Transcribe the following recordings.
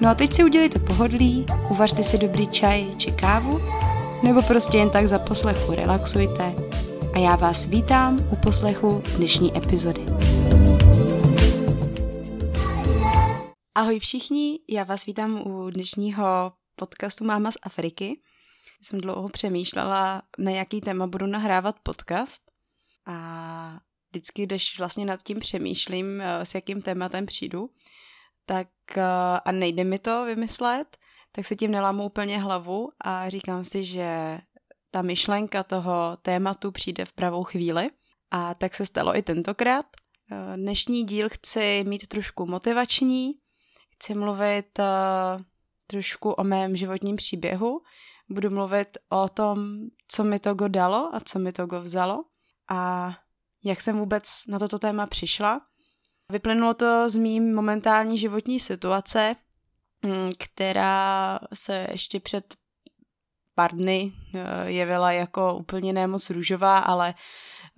No a teď si udělejte pohodlí, uvařte si dobrý čaj či kávu, nebo prostě jen tak za poslechu relaxujte a já vás vítám u poslechu dnešní epizody. Ahoj všichni, já vás vítám u dnešního podcastu Máma z Afriky. Jsem dlouho přemýšlela, na jaký téma budu nahrávat podcast a vždycky, když vlastně nad tím přemýšlím, eh, s jakým tématem přijdu, tak a nejde mi to vymyslet, tak se tím nelámu úplně hlavu a říkám si, že ta myšlenka toho tématu přijde v pravou chvíli. A tak se stalo i tentokrát. Eh, dnešní díl chci mít trošku motivační, chci mluvit trošku o mém životním příběhu, budu mluvit o tom, co mi to go dalo a co mi to go vzalo a jak jsem vůbec na toto téma přišla. Vyplynulo to z mým momentální životní situace, mm, která se ještě před pár dny eh, jevila jako úplně nemoc růžová, ale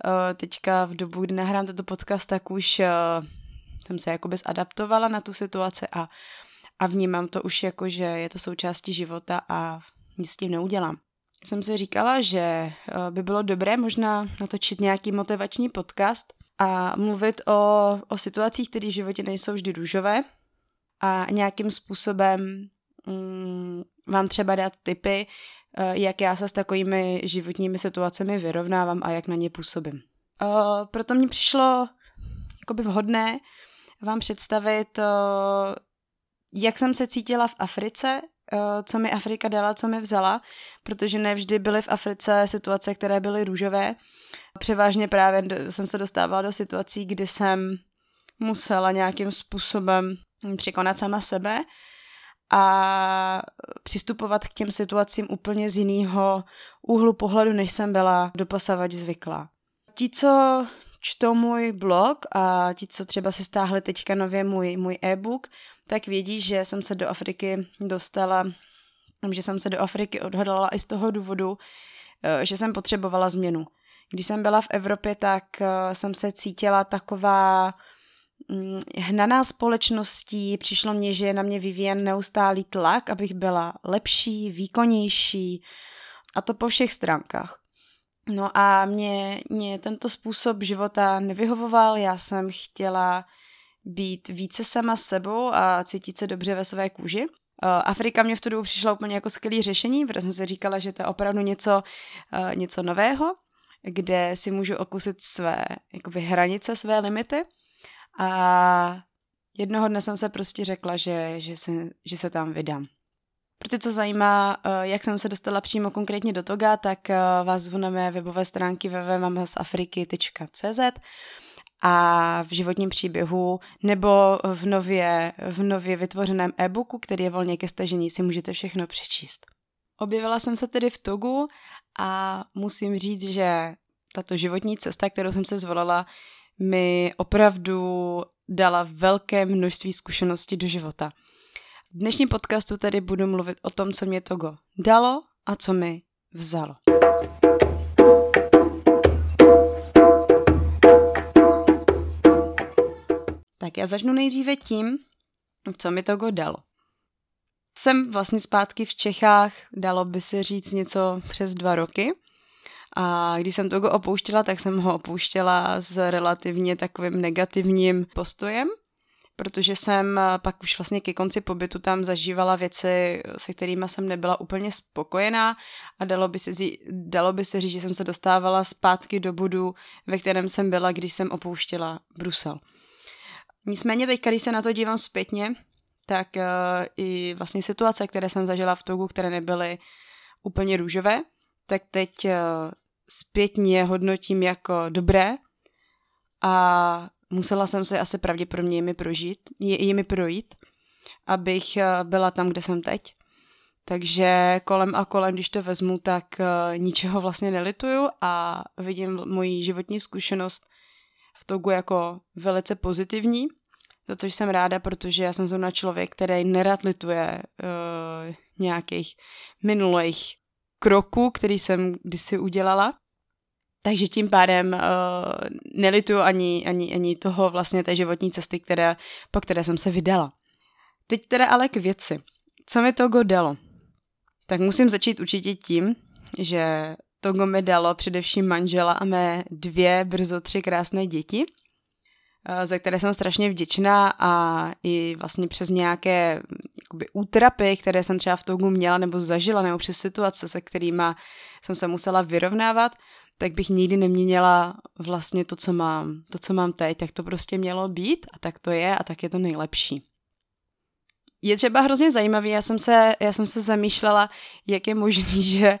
eh, teďka v dobu, kdy nahrám tento podcast, tak už eh, jsem se jakoby zadaptovala na tu situaci a, a vnímám to už jako, že je to součástí života a nic s tím neudělám. Jsem si říkala, že by bylo dobré možná natočit nějaký motivační podcast a mluvit o, o situacích, které v životě nejsou vždy růžové a nějakým způsobem mm, vám třeba dát tipy, eh, jak já se s takovými životními situacemi vyrovnávám a jak na ně působím. Uh, proto mi přišlo jakoby vhodné vám představit, uh, jak jsem se cítila v Africe, co mi Afrika dala, co mi vzala, protože nevždy byly v Africe situace, které byly růžové. Převážně právě jsem se dostávala do situací, kdy jsem musela nějakým způsobem překonat sama sebe a přistupovat k těm situacím úplně z jiného úhlu pohledu, než jsem byla doposavať zvyklá. Ti, co čtou můj blog a ti, co třeba si stáhli teďka nově můj, můj e-book, tak vědí, že jsem se do Afriky dostala, že jsem se do Afriky odhodlala i z toho důvodu, eh, že jsem potřebovala změnu. Když jsem byla v Evropě, tak eh, jsem se cítila taková mm, hnaná společností, přišlo mně, že je na mě vyvíjen neustálý tlak, abych byla lepší, výkonnější a to po všech stránkách. No a mě, mě tento způsob života nevyhovoval, já jsem chtěla být více sama sebou a cítit se dobře ve své kůži. Eh, Afrika mě v tu dobu přišla úplně jako skvělé řešení, protože jsem si říkala, že to je opravdu něco, eh, něco nového, kde si můžu okusit své jakoby, hranice, své limity. A jednoho dne jsem se prostě řekla, že, že, se, že se tam vydám. Pro ty, co zajímá, eh, jak jsem se dostala přímo konkrétně do Toga, tak vás zvu na mé webové stránky www.mamasafriky.cz a v životním příběhu nebo v nově, v nově vytvořeném e-booku, který je volně ke stažení, si můžete všechno přečíst. Objevila jsem se tedy v Togu a musím říct, že tato životní cesta, kterou jsem se zvolila, mi opravdu dala velké množství zkušeností do života. V dnešním podcastu tedy budu mluvit o tom, co mě Togo dalo a co mi vzalo. Tak já začnu nejdříve tím, co mi Togo dalo. Jsem vlastně zpátky v Čechách, dalo by se říct něco přes dva roky. A když jsem Togo opouštěla, tak jsem ho opouštěla s relativně takovým negativním postojem, protože jsem eh, pak už vlastně ke konci pobytu tam zažívala věci, se kterými jsem nebyla úplně spokojená a dalo by, se, dalo by se říct, že jsem se dostávala zpátky do bodu, ve kterém jsem byla, když jsem opouštěla Brusel. Nicméně teď, když se na to dívám zpětně, tak uh, i vlastně situace, které jsem zažila v Togu, které nebyly úplně růžové, tak teď uh, zpětně hodnotím jako dobré a musela jsem se asi pravděpodobně jimi prožít, jimi projít, abych uh, byla tam, kde jsem teď. Takže kolem a kolem, když to vezmu, tak uh, ničeho vlastně nelituju a vidím moji životní zkušenost v Togu jako velice pozitivní za což jsem ráda, protože já jsem zrovna člověk, který nerad lituje uh, nějakých minulých kroků, který jsem kdysi udělala. Takže tím pádem uh, nelituju ani, ani, ani toho vlastně té životní cesty, které, po které jsem se vydala. Teď teda ale k věci. Co mi Togo dalo? Tak musím začít určitě tím, že Togo mi dalo především manžela a mé dvě, brzo tři krásné děti – za které jsem strašně vděčná a i vlastně přes nějaké jakoby, útrapy, které jsem třeba v Togu měla nebo zažila, nebo přes situace, se kterými jsem se musela vyrovnávat, tak bych nikdy neměnila vlastně to, co mám, to, co mám teď, tak to prostě mělo být a tak to je a tak je to nejlepší. Je třeba hrozně zajímavý, já jsem se, já jsem se zamýšlela, jak je možné, že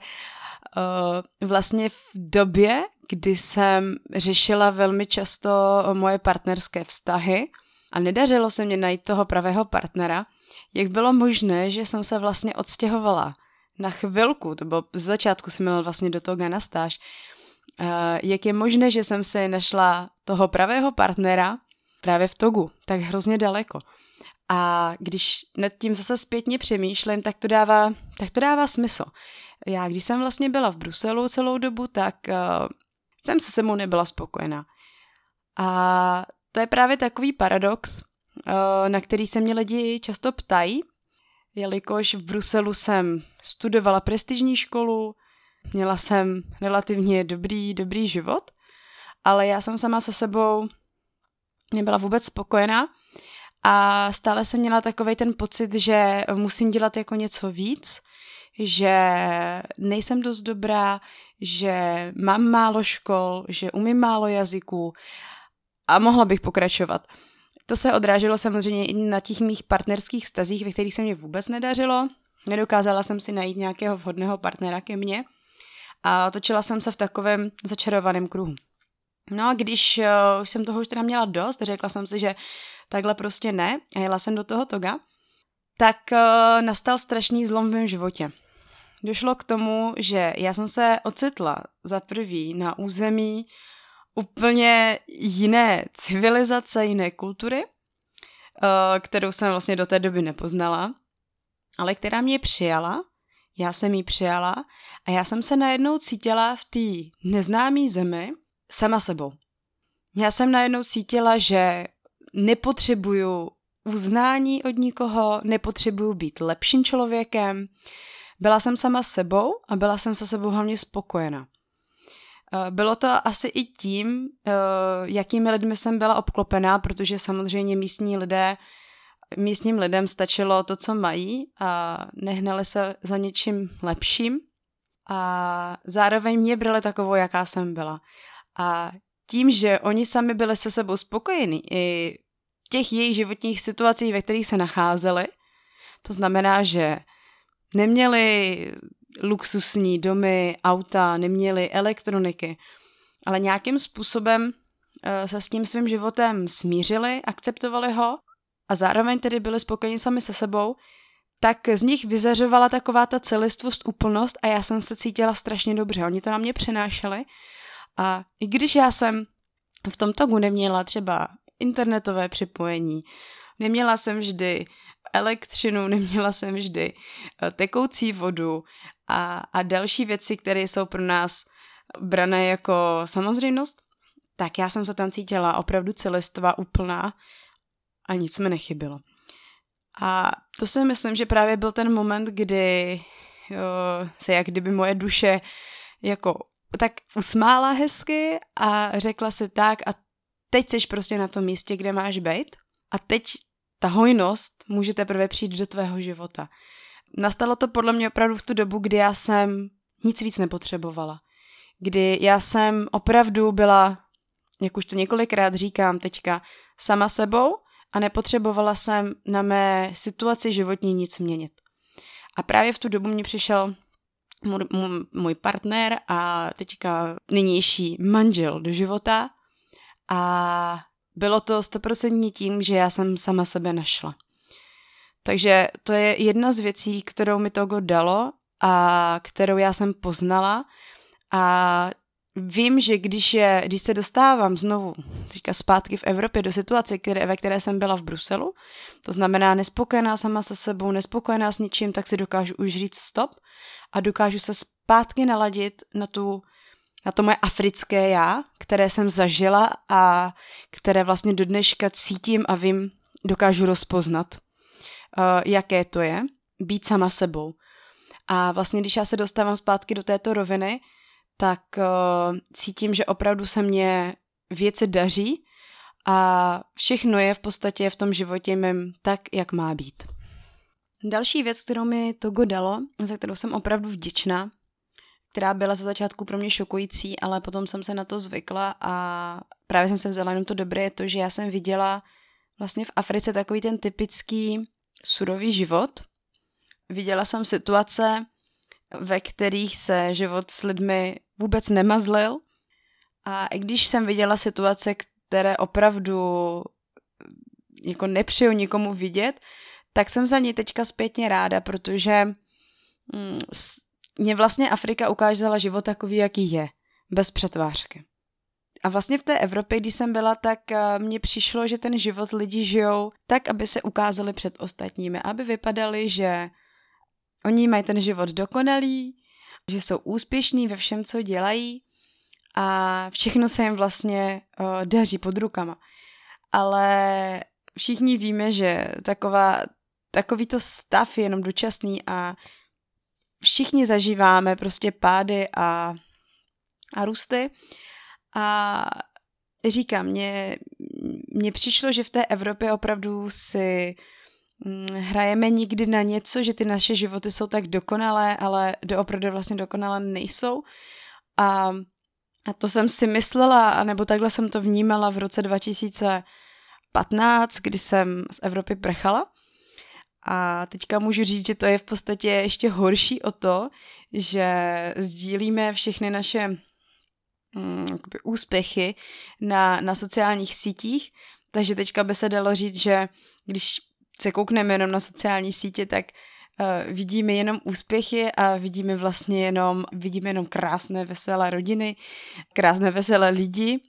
uh, vlastně v době, kdy jsem řešila velmi často moje partnerské vztahy a nedařilo se mě najít toho pravého partnera, jak bylo možné, že jsem se vlastně odstěhovala na chvilku, to bylo z začátku jsem měla vlastně do toho ganastáž, uh, jak je možné, že jsem se našla toho pravého partnera právě v Togu, tak hrozně daleko. A když nad tím zase zpětně přemýšlím, tak to dává, tak to dává smysl. Já, když jsem vlastně byla v Bruselu celou dobu, tak uh, jsem se sebou nebyla spokojená. A to je právě takový paradox, uh, na který se mě lidi často ptají, jelikož v Bruselu jsem studovala prestižní školu, měla jsem relativně dobrý, dobrý život, ale já jsem sama se sebou nebyla vůbec spokojená a stále jsem měla takový ten pocit, že musím dělat jako něco víc, že nejsem dost dobrá, že mám málo škol, že umím málo jazyků a mohla bych pokračovat. To se odráželo samozřejmě i na těch mých partnerských vztazích, ve kterých se mě vůbec nedařilo. Nedokázala jsem si najít nějakého vhodného partnera ke mně a točila jsem se v takovém začarovaném kruhu. No a když uh, jsem toho už teda měla dost, řekla jsem si, že takhle prostě ne a jela jsem do toho toga, tak uh, nastal strašný zlom v mém životě. Došlo k tomu, že já jsem se ocitla za prvý na území úplně jiné civilizace, jiné kultury, uh, kterou jsem vlastně do té doby nepoznala, ale která mě přijala, já jsem ji přijala a já jsem se najednou cítila v té neznámé zemi sama sebou. Já jsem najednou cítila, že nepotřebuju uznání od nikoho, nepotřebuju být lepším člověkem. Byla jsem sama sebou a byla jsem se sebou hlavně spokojená. Eh, bylo to asi i tím, eh, jakými lidmi jsem byla obklopená, protože samozřejmě místní lidé, místním lidem stačilo to, co mají a nehnali se za něčím lepším. A zároveň mě brali takovou, jaká jsem byla. A tím, že oni sami byli se sebou spokojení i v těch jejich životních situacích, ve kterých se nacházeli, to znamená, že neměli luxusní domy, auta, neměli elektroniky, ale nějakým způsobem eh, se s tím svým životem smířili, akceptovali ho a zároveň tedy byli spokojeni sami se sebou, tak z nich vyzařovala taková ta celistvost, úplnost a já jsem se cítila strašně dobře. Oni to na mě přenášeli a i když já jsem v tom togu neměla třeba internetové připojení, neměla jsem vždy elektřinu, neměla jsem vždy eh, tekoucí vodu a, a další věci, které jsou pro nás brané jako samozřejmost, tak já jsem se tam cítila opravdu celistvá, úplná a nic mi nechybilo. A to si myslím, že právě byl ten moment, kdy jo, se jak kdyby moje duše jako tak usmála hezky a řekla si tak a teď jsi prostě na tom místě, kde máš být a teď ta hojnost může teprve přijít do tvého života. Nastalo to podle mě opravdu v tu dobu, kdy já jsem nic víc nepotřebovala. Kdy já jsem opravdu byla, jak už to několikrát říkám teďka, sama sebou a nepotřebovala jsem na mé situaci životní nic měnit. A právě v tu dobu mě přišel můj, partner a teďka nynější manžel do života. A bylo to stoprocentně tím, že já jsem sama sebe našla. Takže to je jedna z věcí, kterou mi Togo dalo a kterou já jsem poznala. A vím, že když, je, když se dostávám znovu teďka zpátky v Evropě do situace, které, ve které jsem byla v Bruselu, to znamená nespokojená sama se sebou, nespokojená s ničím, tak si dokážu už říct stop a dokážu se zpátky naladit na tu na to moje africké já, které jsem zažila a které vlastně do dneška cítím a vím, dokážu rozpoznat, uh, jaké to je, být sama sebou. A vlastně, když já se dostávám zpátky do této roviny, tak uh, cítím, že opravdu se mně věci daří a všechno je v podstatě v tom životě mým tak, jak má být. Další věc, kterou mi Togo dalo, za kterou jsem opravdu vděčná, která byla za začátku pro mě šokující, ale potom jsem se na to zvykla a právě jsem se vzala jenom to dobré, je to, že já jsem viděla vlastně v Africe takový ten typický surový život. Viděla jsem situace, ve kterých se život s lidmi vůbec nemazlil a i když jsem viděla situace, které opravdu jako nepřeju nikomu vidět, tak jsem za ní teďka zpětně ráda, protože mm, mě vlastně Afrika ukázala život takový, jaký je, bez přetvářky. A vlastně v té Evropě, když jsem byla, tak eh, mně přišlo, že ten život lidi žijou tak, aby se ukázali před ostatními, aby vypadali, že oni mají ten život dokonalý, že jsou úspěšní ve všem, co dělají a všechno se jim vlastně uh, daří pod rukama. Ale všichni víme, že taková, takovýto stav je jenom dočasný a všichni zažíváme prostě pády a, a růsty. A říkám, mně, mně přišlo, že v té Evropě opravdu si mm, hrajeme nikdy na něco, že ty naše životy jsou tak dokonalé, ale doopravdy vlastně dokonalé nejsou. A, a to jsem si myslela, anebo takhle jsem to vnímala v roce 2015, kdy jsem z Evropy prchala. A teďka můžu říct, že to je v podstatě ještě horší o to, že sdílíme všechny naše mm, úspěchy na, na sociálních sítích, takže teďka by se dalo říct, že když se koukneme jenom na sociální sítě, tak uh, vidíme jenom úspěchy a vidíme vlastně jenom, vidíme jenom krásné, veselé rodiny, krásné, veselé lidi,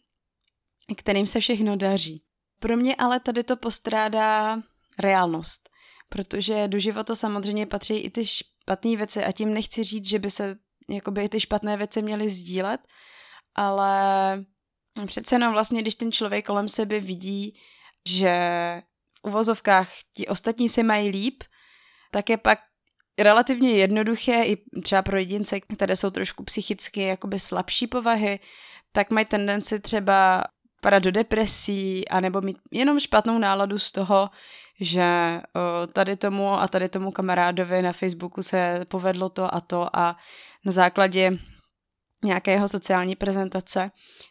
kterým se všechno daří. Pro mě ale tady to postrádá reálnost protože do života samozřejmě patří i ty špatné věci a tím nechci říct, že by se jakoby ty špatné věci měly sdílet, ale přece jenom vlastně, když ten člověk kolem sebe vidí, že v uvozovkách ti ostatní se mají líp, tak je pak relativně jednoduché i třeba pro jedince, které jsou trošku psychicky jakoby slabší povahy, tak mají tendenci třeba padat do depresí, anebo mít jenom špatnou náladu z toho, že tady tomu a tady tomu kamarádovi na Facebooku se povedlo to a to a na základě nějakého sociální prezentace,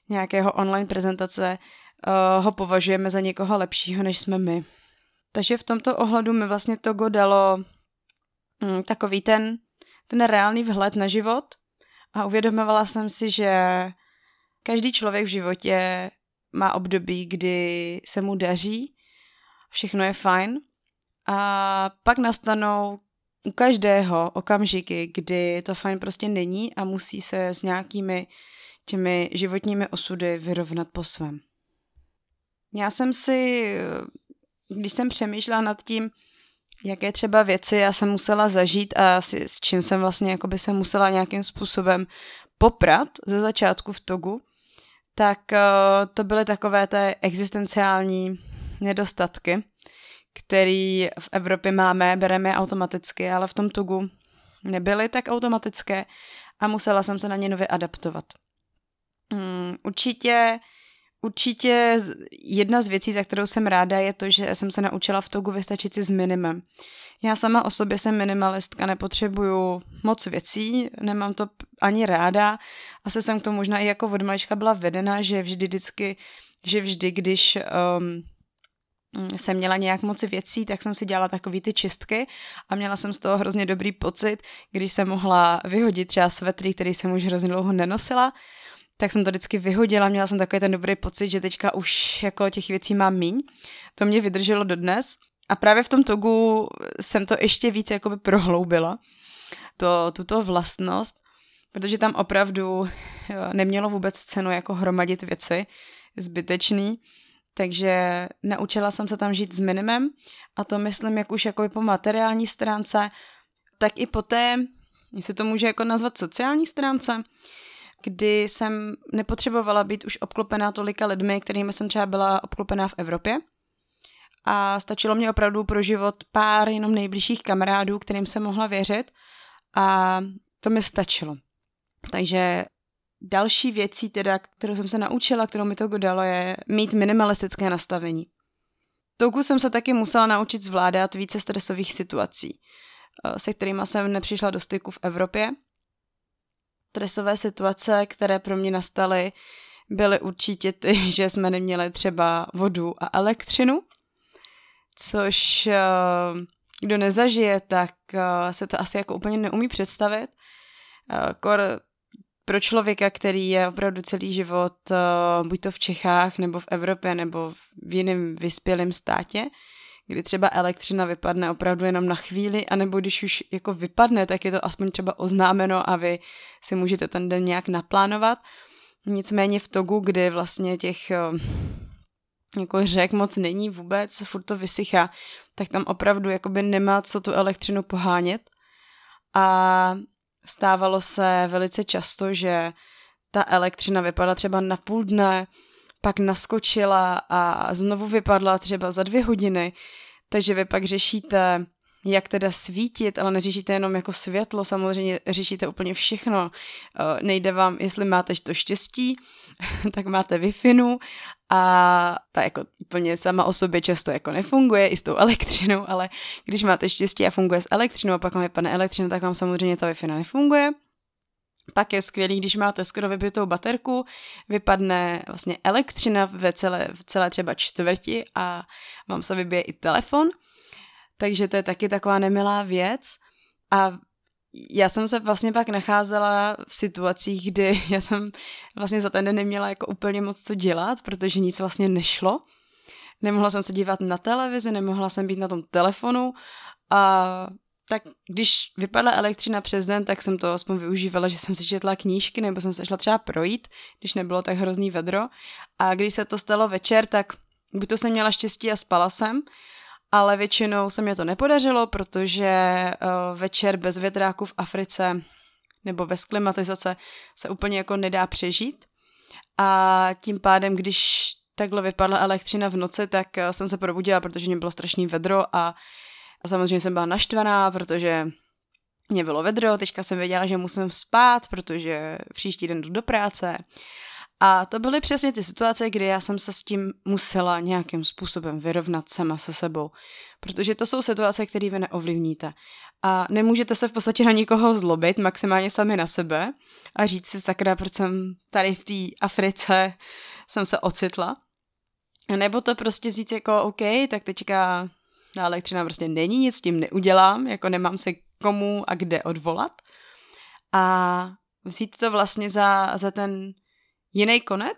nějakého online prezentace ho považujeme za někoho lepšího, než jsme my. Takže v tomto ohledu mi vlastně Togo dalo hm, takový ten, ten reálný vhled na život a uvědomovala jsem si, že každý člověk v životě má období, kdy se mu daří, všechno je fajn a pak nastanou u každého okamžiky, kdy to fajn prostě není a musí se s nějakými těmi životními osudy vyrovnat po svém. Já jsem si, když jsem přemýšlela nad tím, jaké třeba věci já jsem musela zažít a s, čím jsem vlastně jakoby se musela nějakým způsobem poprat ze začátku v Togu, tak uh, to byly takové té existenciální nedostatky, který v Evropě máme, bereme automaticky, ale v tom Tugu nebyly tak automatické a musela jsem se na ně nově adaptovat. Um, určitě Určitě jedna z věcí, za kterou jsem ráda, je to, že jsem se naučila v Togu vystačit si s minimem. Já sama o sobě jsem minimalistka, nepotřebuju moc věcí, nemám to ani ráda. Asi jsem k tomu možná i jako od malička byla vedena, že vždy vždycky, že vždy, když um, jsem měla nějak moc věcí, tak jsem si dělala takový ty čistky a měla jsem z toho hrozně dobrý pocit, když jsem mohla vyhodit třeba svetry, který jsem už hrozně dlouho nenosila, tak jsem to vždycky vyhodila, měla jsem takový ten dobrý pocit, že teďka už jako těch věcí mám míň. To mě vydrželo dodnes. A právě v tom togu jsem to ještě víc jakoby prohloubila, to, tuto vlastnost, protože tam opravdu nemělo vůbec cenu jako hromadit věci zbytečný, takže naučila jsem se tam žít s minimem a to myslím jak už jako po materiální stránce, tak i po té, jestli to může jako nazvat sociální stránce, kdy jsem nepotřebovala být už obklopená tolika lidmi, kterými jsem třeba byla obklopená v Evropě. A stačilo mě opravdu pro život pár jenom nejbližších kamarádů, kterým jsem mohla věřit a to mi stačilo. Takže další věcí, teda, kterou jsem se naučila, kterou mi to dalo, je mít minimalistické nastavení. Touku jsem se taky musela naučit zvládat více stresových situací, se kterými jsem nepřišla do styku v Evropě stresové situace, které pro mě nastaly, byly určitě ty, že jsme neměli třeba vodu a elektřinu, což eh, kdo nezažije, tak eh, se to asi jako úplně neumí představit. Eh, kor pro člověka, který je opravdu celý život buď to v Čechách, nebo v Evropě, nebo v jiném vyspělém státě, kdy třeba elektřina vypadne opravdu jenom na chvíli, anebo když už jako vypadne, tak je to aspoň třeba oznámeno a vy si můžete ten den nějak naplánovat. Nicméně v Togu, kdy vlastně těch eh, jako řek moc není vůbec, furt to vysychá, tak tam opravdu jakoby nemá co tu elektřinu pohánět. A stávalo se velice často, že ta elektřina vypadla třeba na půl dne, pak naskočila a znovu vypadla třeba za dvě hodiny, takže vy pak řešíte, jak teda svítit, ale neřešíte jenom jako světlo, samozřejmě řešíte úplně všechno. Eh, nejde vám, jestli máte to štěstí, tak máte wi a ta jako úplně sama o sobě často jako nefunguje i s tou elektřinou, ale když máte štěstí a funguje s elektřinou a pak vám vypadne elektřina, tak vám samozřejmě ta wi nefunguje. Pak je skvělý, když máte skoro vybitou baterku, vypadne vlastně elektřina ve celé, v celé třeba čtvrti a vám se vybije i telefon. Takže to je taky taková nemilá věc. A já jsem se vlastně pak nacházela v situacích, kdy já jsem vlastně za ten den neměla jako úplně moc co dělat, protože nic vlastně nešlo. Nemohla jsem se dívat na televizi, nemohla jsem být na tom telefonu a tak když vypadla elektřina přes den, tak jsem to aspoň využívala, že jsem si četla knížky nebo jsem se šla třeba projít, když nebylo tak hrozný vedro. A když se to stalo večer, tak by to jsem měla štěstí a spala jsem, ale většinou se mě to nepodařilo, protože uh, večer bez větráku v Africe nebo bez klimatizace se úplně jako nedá přežít. A tím pádem, když takhle vypadla elektřina v noci, tak uh, jsem se probudila, protože mě bylo strašný vedro a a samozřejmě jsem byla naštvaná, protože mě bylo vedro, teďka jsem věděla, že musím spát, protože příští den jdu do práce. A to byly přesně ty situace, kdy já jsem se s tím musela nějakým způsobem vyrovnat sama se sebou. Protože to jsou situace, které vy neovlivníte. A nemůžete se v podstatě na nikoho zlobit, maximálně sami na sebe a říct si, sakra, proč jsem tady v té Africe jsem se ocitla. Nebo to prostě říct jako, OK, tak teďka ta elektřina prostě není, nic s tím neudělám, jako nemám se komu a kde odvolat. A vzít to vlastně za, za ten jiný konec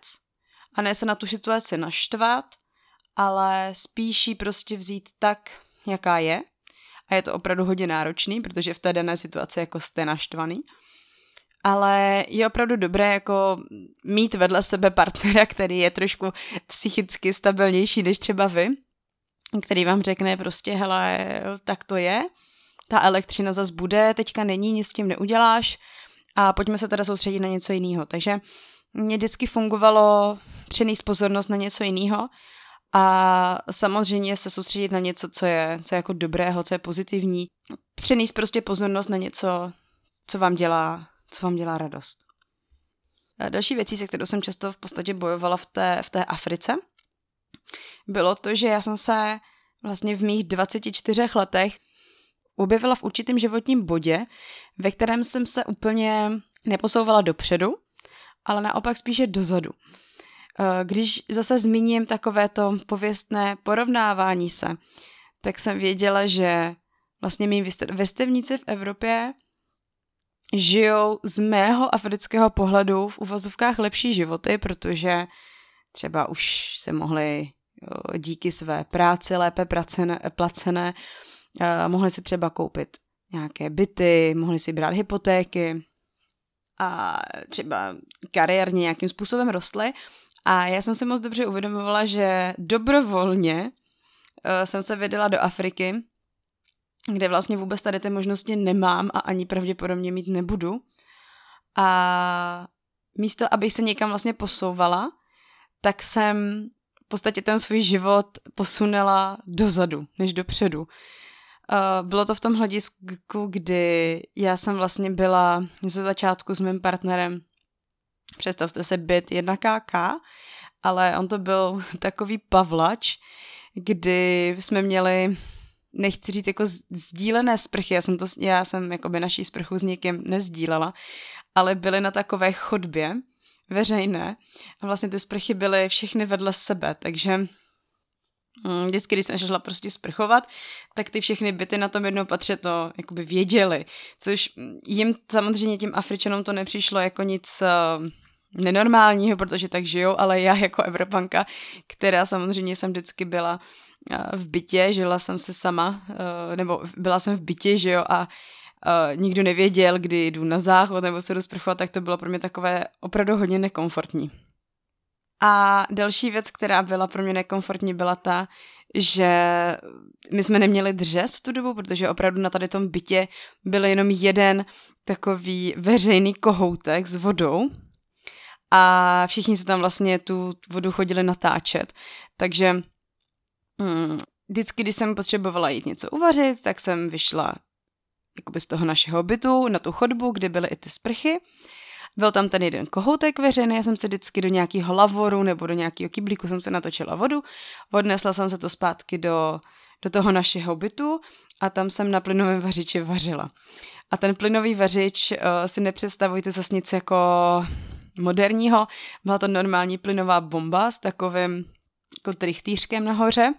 a ne se na tu situaci naštvat, ale spíš ji prostě vzít tak, jaká je. A je to opravdu hodně náročný, protože v té dané situaci jako jste naštvaný. Ale je opravdu dobré jako mít vedle sebe partnera, který je trošku psychicky stabilnější než třeba vy, který vám řekne prostě, hele, tak to je, ta elektřina zase bude, teďka není, nic s tím neuděláš a pojďme se teda soustředit na něco jiného. Takže mě vždycky fungovalo přenést pozornost na něco jiného a samozřejmě se soustředit na něco, co je, co je jako dobrého, co je pozitivní. Přenést prostě pozornost na něco, co vám dělá, co vám dělá radost. další věcí, se kterou jsem často v podstatě bojovala v té, v té Africe, bylo to, že já jsem se vlastně v mých 24 letech objevila v určitém životním bodě, ve kterém jsem se úplně neposouvala dopředu, ale naopak spíše dozadu. Eh, když zase zmíním takovéto pověstné porovnávání se, tak jsem věděla, že vlastně mý vrstevníci v Evropě žijou z mého afrického pohledu v uvozovkách lepší životy, protože třeba už se mohli díky své práci lépe placené, placené uh, mohli si třeba koupit nějaké byty, mohli si brát hypotéky a třeba kariérně nějakým způsobem rostly. A já jsem si moc dobře uvědomovala, že dobrovolně uh, jsem se vydala do Afriky, kde vlastně vůbec tady ty možnosti nemám a ani pravděpodobně mít nebudu. A místo, abych se někam vlastně posouvala, tak jsem podstatě ten svůj život posunula dozadu, než dopředu. Bylo to v tom hledisku, kdy já jsem vlastně byla ze začátku s mým partnerem, představte se, byt 1KK, ale on to byl takový pavlač, kdy jsme měli nechci říct jako sdílené sprchy, já jsem, to, já jsem jakoby naší sprchu s někým nezdílela, ale byly na takové chodbě veřejné. A vlastně ty sprchy byly všechny vedle sebe, takže mm, vždycky, když jsem šla prostě sprchovat, tak ty všechny byty na tom jednou patře to jakoby věděli, což jim samozřejmě tím Afričanům to nepřišlo jako nic uh, nenormálního, protože tak žijou, ale já jako Evropanka, která samozřejmě jsem vždycky byla v bytě, žila jsem se sama, eh, nebo byla jsem v bytě, že jo, a Uh, nikdo nevěděl, kdy jdu na záchod nebo se jdu sprchovat, tak to bylo pro mě takové opravdu hodně nekomfortní. A další věc, která byla pro mě nekomfortní, byla ta, že my jsme neměli dřez v tu dobu, protože opravdu na tady tom bytě byl jenom jeden takový veřejný kohoutek s vodou a všichni se tam vlastně tu vodu chodili natáčet. Takže Hmm, vždycky, když jsem potřebovala jít něco uvařit, tak jsem vyšla jakoby z toho našeho bytu na tu chodbu, kde byly i ty sprchy. Byl tam ten jeden kohoutek veřejný, já jsem se vždycky do nějakého lavoru nebo do nějakého kyblíku jsem se natočila vodu, odnesla jsem se to zpátky do, do toho našeho bytu a tam jsem na plynovém vařiči vařila. A ten plynový vařič uh, si nepředstavujte zase nic jako moderního, byla to normální plynová bomba s takovým jako trichtýřkem nahoře,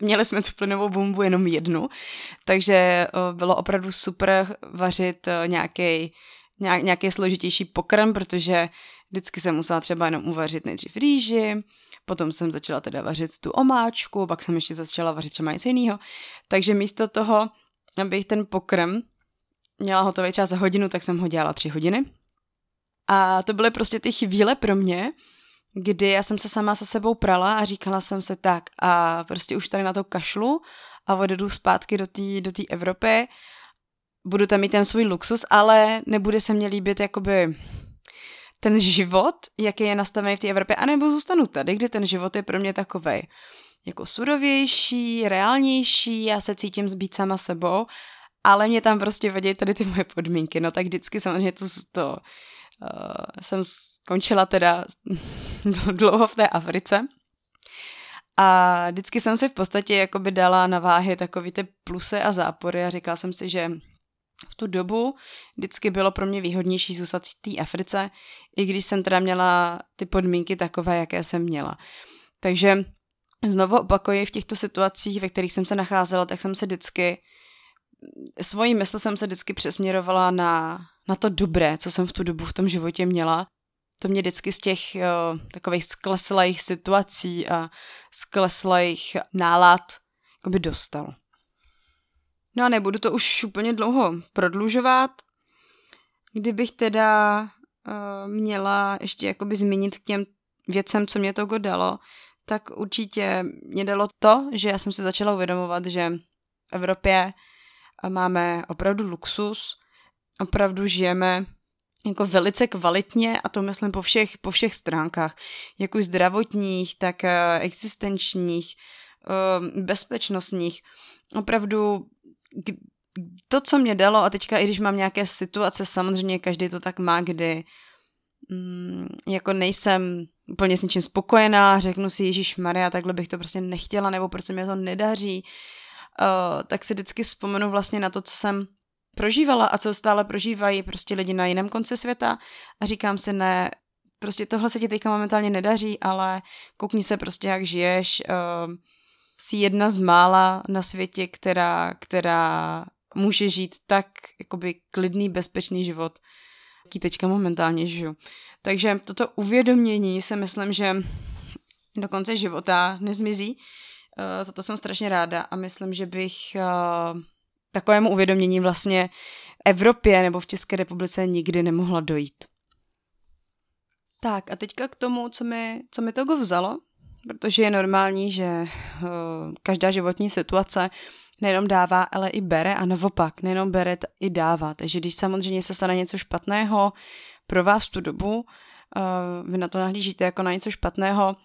Měli jsme tu plynovou bombu jenom jednu, takže eh, bylo opravdu super vařit eh, nějaký nějaký složitější pokrm, protože vždycky jsem musela třeba jenom uvařit nejdřív rýži, potom jsem začala teda vařit tu omáčku, pak jsem ještě začala vařit třeba něco jiného. Takže místo toho, abych ten pokrm měla hotový čas za hodinu, tak jsem ho dělala tři hodiny. A to byly prostě ty chvíle pro mě, kdy já jsem se sama se sebou prala a říkala jsem se tak a prostě už tady na to kašlu a odjedu zpátky do té do Evropy, budu tam mít ten svůj luxus, ale nebude se mně líbit jakoby ten život, jaký je nastavený v té Evropě, anebo zůstanu tady, kde ten život je pro mě takový jako surovější, reálnější, já se cítím zbýt sama sebou, ale mě tam prostě vadí tady ty moje podmínky, no tak vždycky samozřejmě to, to uh, jsem skončila teda dlouho v té Africe. A vždycky jsem si v podstatě jakoby dala na váhy takový ty plusy a zápory a říkala jsem si, že v tu dobu vždycky bylo pro mě výhodnější zůstat v té Africe, i když jsem teda měla ty podmínky takové, jaké jsem měla. Takže znovu opakuji, v těchto situacích, ve kterých jsem se nacházela, tak jsem se vždycky, svojí mysl jsem se vždycky přesměrovala na, na to dobré, co jsem v tu dobu v tom životě měla to mě vždycky z těch jo, takových skleslých situací a skleslých nálad jakoby dostal. No a nebudu to už úplně dlouho prodlužovat. Kdybych teda uh, měla ještě jakoby zmínit k těm věcem, co mě to dalo, tak určitě mě dalo to, že já jsem si začala uvědomovat, že v Evropě máme opravdu luxus, opravdu žijeme jako velice kvalitně a to myslím po všech, po všech stránkách, jak už zdravotních, tak eh, existenčních, eh, bezpečnostních. Opravdu to, co mě dalo a teďka i když mám nějaké situace, samozřejmě každý to tak má, kdy mm, jako nejsem úplně s něčím spokojená, řeknu si Ježíš Maria, takhle bych to prostě nechtěla, nebo proč se mi to nedaří, uh, tak si vždycky vzpomenu vlastně na to, co jsem prožívala a co stále prožívají prostě lidi na jiném konci světa a říkám si, ne, prostě tohle se ti teďka momentálně nedaří, ale koukni se prostě, jak žiješ, uh, jsi jedna z mála na světě, která, která může žít tak jakoby klidný, bezpečný život, jaký teďka momentálně žiju. Takže toto uvědomění si myslím, že do konce života nezmizí. Uh, za to jsem strašně ráda a myslím, že bych uh, takovému uvědomění vlastně Evropě nebo v České republice nikdy nemohla dojít. Tak a teďka k tomu, co mi, co mi to vzalo, protože je normální, že uh, každá životní situace nejenom dává, ale i bere a naopak, nejenom bere, i dává. Takže když samozřejmě se stane něco špatného pro vás tu dobu, uh, vy na to nahlížíte jako na něco špatného,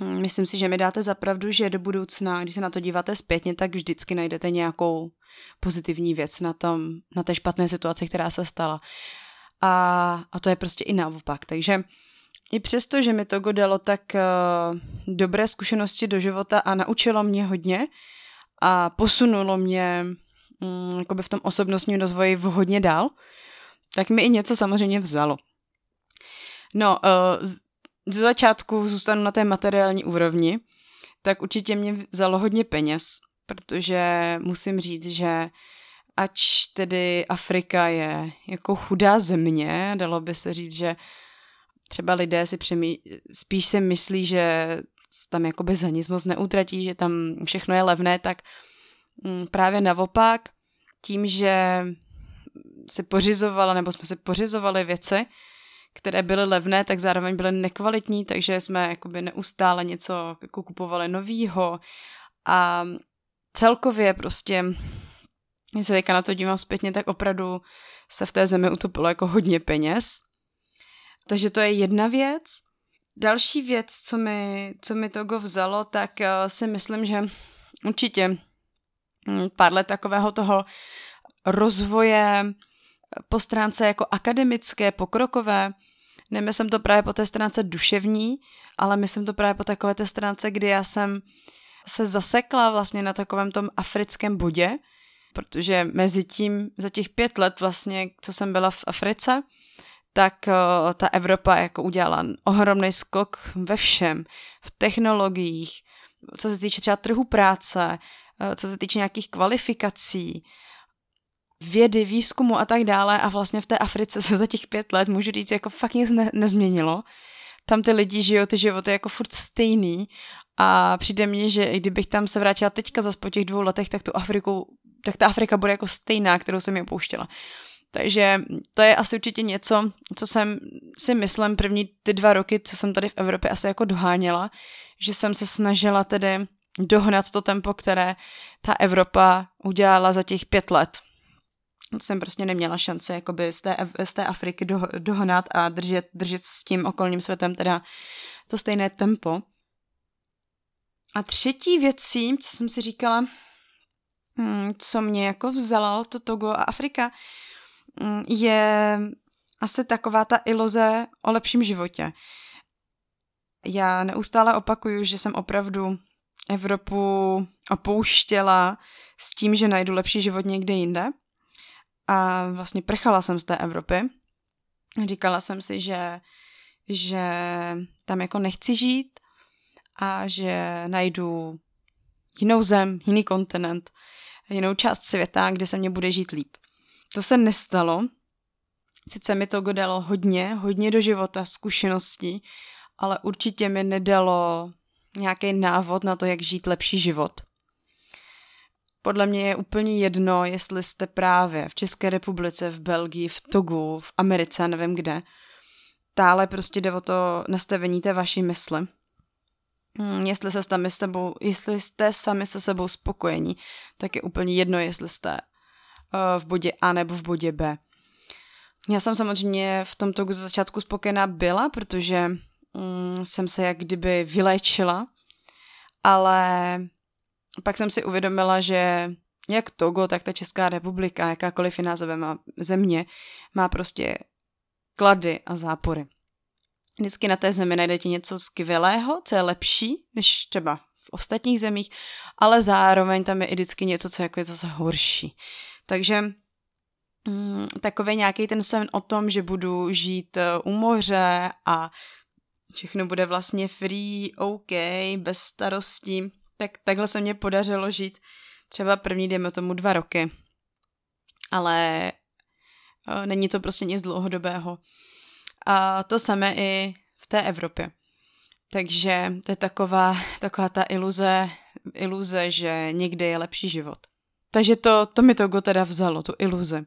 hm, Myslím si, že mi dáte zapravdu, že do budoucna, když se na to díváte zpětně, tak vždycky najdete nějakou pozitivní věc na, tom, na té špatné situaci, která se stala. A, a to je prostě i naopak. Takže i přesto, že mi to dalo tak uh, dobré zkušenosti do života a naučilo mě hodně a posunulo mě um, v tom osobnostním rozvoji v hodně dál, tak mi i něco samozřejmě vzalo. No, uh, ze začátku zůstanu na té materiální úrovni, tak určitě mě vzalo hodně peněz, protože musím říct, že ač tedy Afrika je jako chudá země, dalo by se říct, že třeba lidé si přemý, spíš si myslí, že tam jakoby za nic moc neutratí, že tam všechno je levné, tak mm, právě naopak tím, že se pořizovala, nebo jsme se pořizovali věci, které byly levné, tak zároveň byly nekvalitní, takže jsme jakoby neustále něco jako kupovali novýho a celkově prostě když se teďka na to dívám zpětně, tak opravdu se v té zemi utopilo jako hodně peněz. Takže to je jedna věc. Další věc, co mi, co mi Togo vzalo, tak uh, si myslím, že určitě hm, pár let takového toho rozvoje po stránce jako akademické, pokrokové. Nemyslím to právě po té stránce duševní, ale myslím to právě po takové té stránce, kdy já jsem se zasekla vlastně na takovém tom africkém bodě, protože mezi tím za těch pět let vlastně, co jsem byla v Africe, tak uh, ta Evropa jako udělala ohromný skok ve všem, v technologiích, co se týče třeba trhu práce, uh, co se týče nějakých kvalifikací, vědy, výzkumu a tak dále a vlastně v té Africe se za těch pět let můžu říct, jako fakt nic ne- nezměnilo. Tam ty lidi žijou ty životy jako furt stejný a přijde mně, že i kdybych tam se vrátila teďka zase po těch dvou letech, tak tu Afriku tak ta Afrika bude jako stejná, kterou jsem ji opouštěla. Takže to je asi určitě něco, co jsem si myslím první ty dva roky, co jsem tady v Evropě asi jako doháněla, že jsem se snažila tedy dohnat to tempo, které ta Evropa udělala za těch pět let. To jsem prostě neměla šance jakoby z té, z té Afriky do, dohnat a držet, držet s tím okolním světem teda to stejné tempo. A třetí věcí, co jsem si říkala, Hmm, co mě jako vzalo to Togo a Afrika, hmm, je asi taková ta iluze o lepším životě. Já neustále opakuju, že jsem opravdu Evropu opouštěla s tím, že najdu lepší život někde jinde. A vlastně prchala jsem z té Evropy. Říkala jsem si, že, že tam jako nechci žít a že najdu jinou zem, jiný kontinent, jinou část světa, kde se mě bude žít líp. To se nestalo. Sice mi to dalo hodně, hodně do života, zkušeností, ale určitě mi nedalo nějaký návod na to, jak žít lepší život. Podle mě je úplně jedno, jestli jste právě v České republice, v Belgii, v Togu, v Americe, nevím kde. Tále prostě jde o to nastavení té vaší mysli. Hmm, jestli se sami sebou, jestli jste sami se sebou spokojení, tak je úplně jedno, jestli jste uh, v bodě A nebo v bodě B. Já jsem samozřejmě v tomto začátku spokojená byla, protože um, jsem se jak kdyby vyléčila, ale pak jsem si uvědomila, že jak Togo, tak ta Česká republika, jakákoliv jiná země, má prostě klady a zápory. Vždycky na té zemi najdete něco skvělého, co je lepší než třeba v ostatních zemích, ale zároveň tam je i vždycky něco, co jako je zase horší. Takže mm, takový nějaký ten sen o tom, že budu žít eh, u moře a všechno bude vlastně free, OK, bez starostí, tak takhle se mě podařilo žít třeba první, dejme tomu, dva roky. Ale eh, není to prostě nic dlouhodobého. A to samé i v té Evropě. Takže to je taková, taková ta iluze, iluze, že někde je lepší život. Takže to, to mi to go teda vzalo, tu iluze.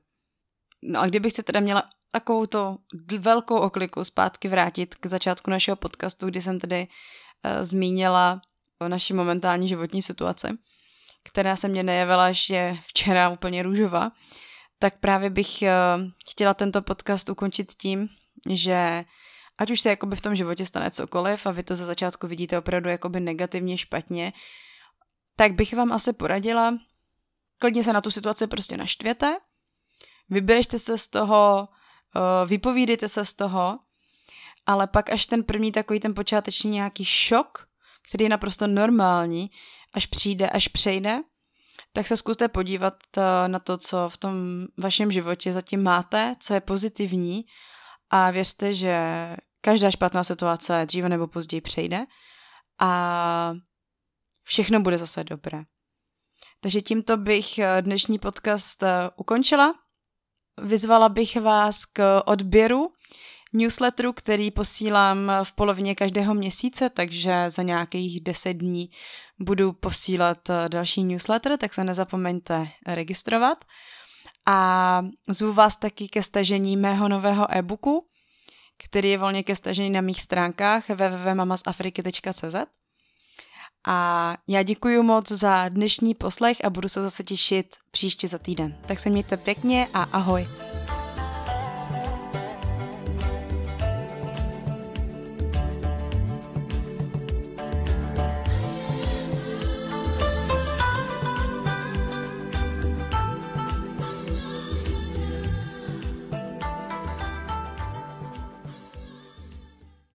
No a kdybych se teda měla takovou to velkou okliku zpátky vrátit k začátku našeho podcastu, kdy jsem tedy uh, zmínila naši momentální životní situaci, která se mě nejevila, že včera úplně růžová, tak právě bych uh, chtěla tento podcast ukončit tím, že ať už se jakoby v tom životě stane cokoliv a vy to za začátku vidíte opravdu jakoby negativně špatně, tak bych vám asi poradila, klidně se na tu situaci prostě naštvěte, vyběrešte se z toho, eh, vypovídejte se z toho, ale pak až ten první takový ten počáteční nějaký šok, který je naprosto normální, až přijde, až přejde, tak se zkuste podívat eh, na to, co v tom vašem životě zatím máte, co je pozitivní a věřte, že každá špatná situace dříve nebo později přejde a všechno bude zase dobré. Takže tímto bych eh, dnešní podcast eh, ukončila. Vyzvala bych vás k odběru newsletteru, který posílám v polovině každého měsíce, takže za nějakých 10 dní budu posílat eh, další newsletter, tak se nezapomeňte registrovat. A zvu vás taky ke stažení mého nového e-booku, který je volně ke stažení na mých stránkách www.mamasafriky.cz. A já děkuji moc za dnešní poslech a budu se zase těšit příště za týden. Tak se mějte pěkně a ahoj.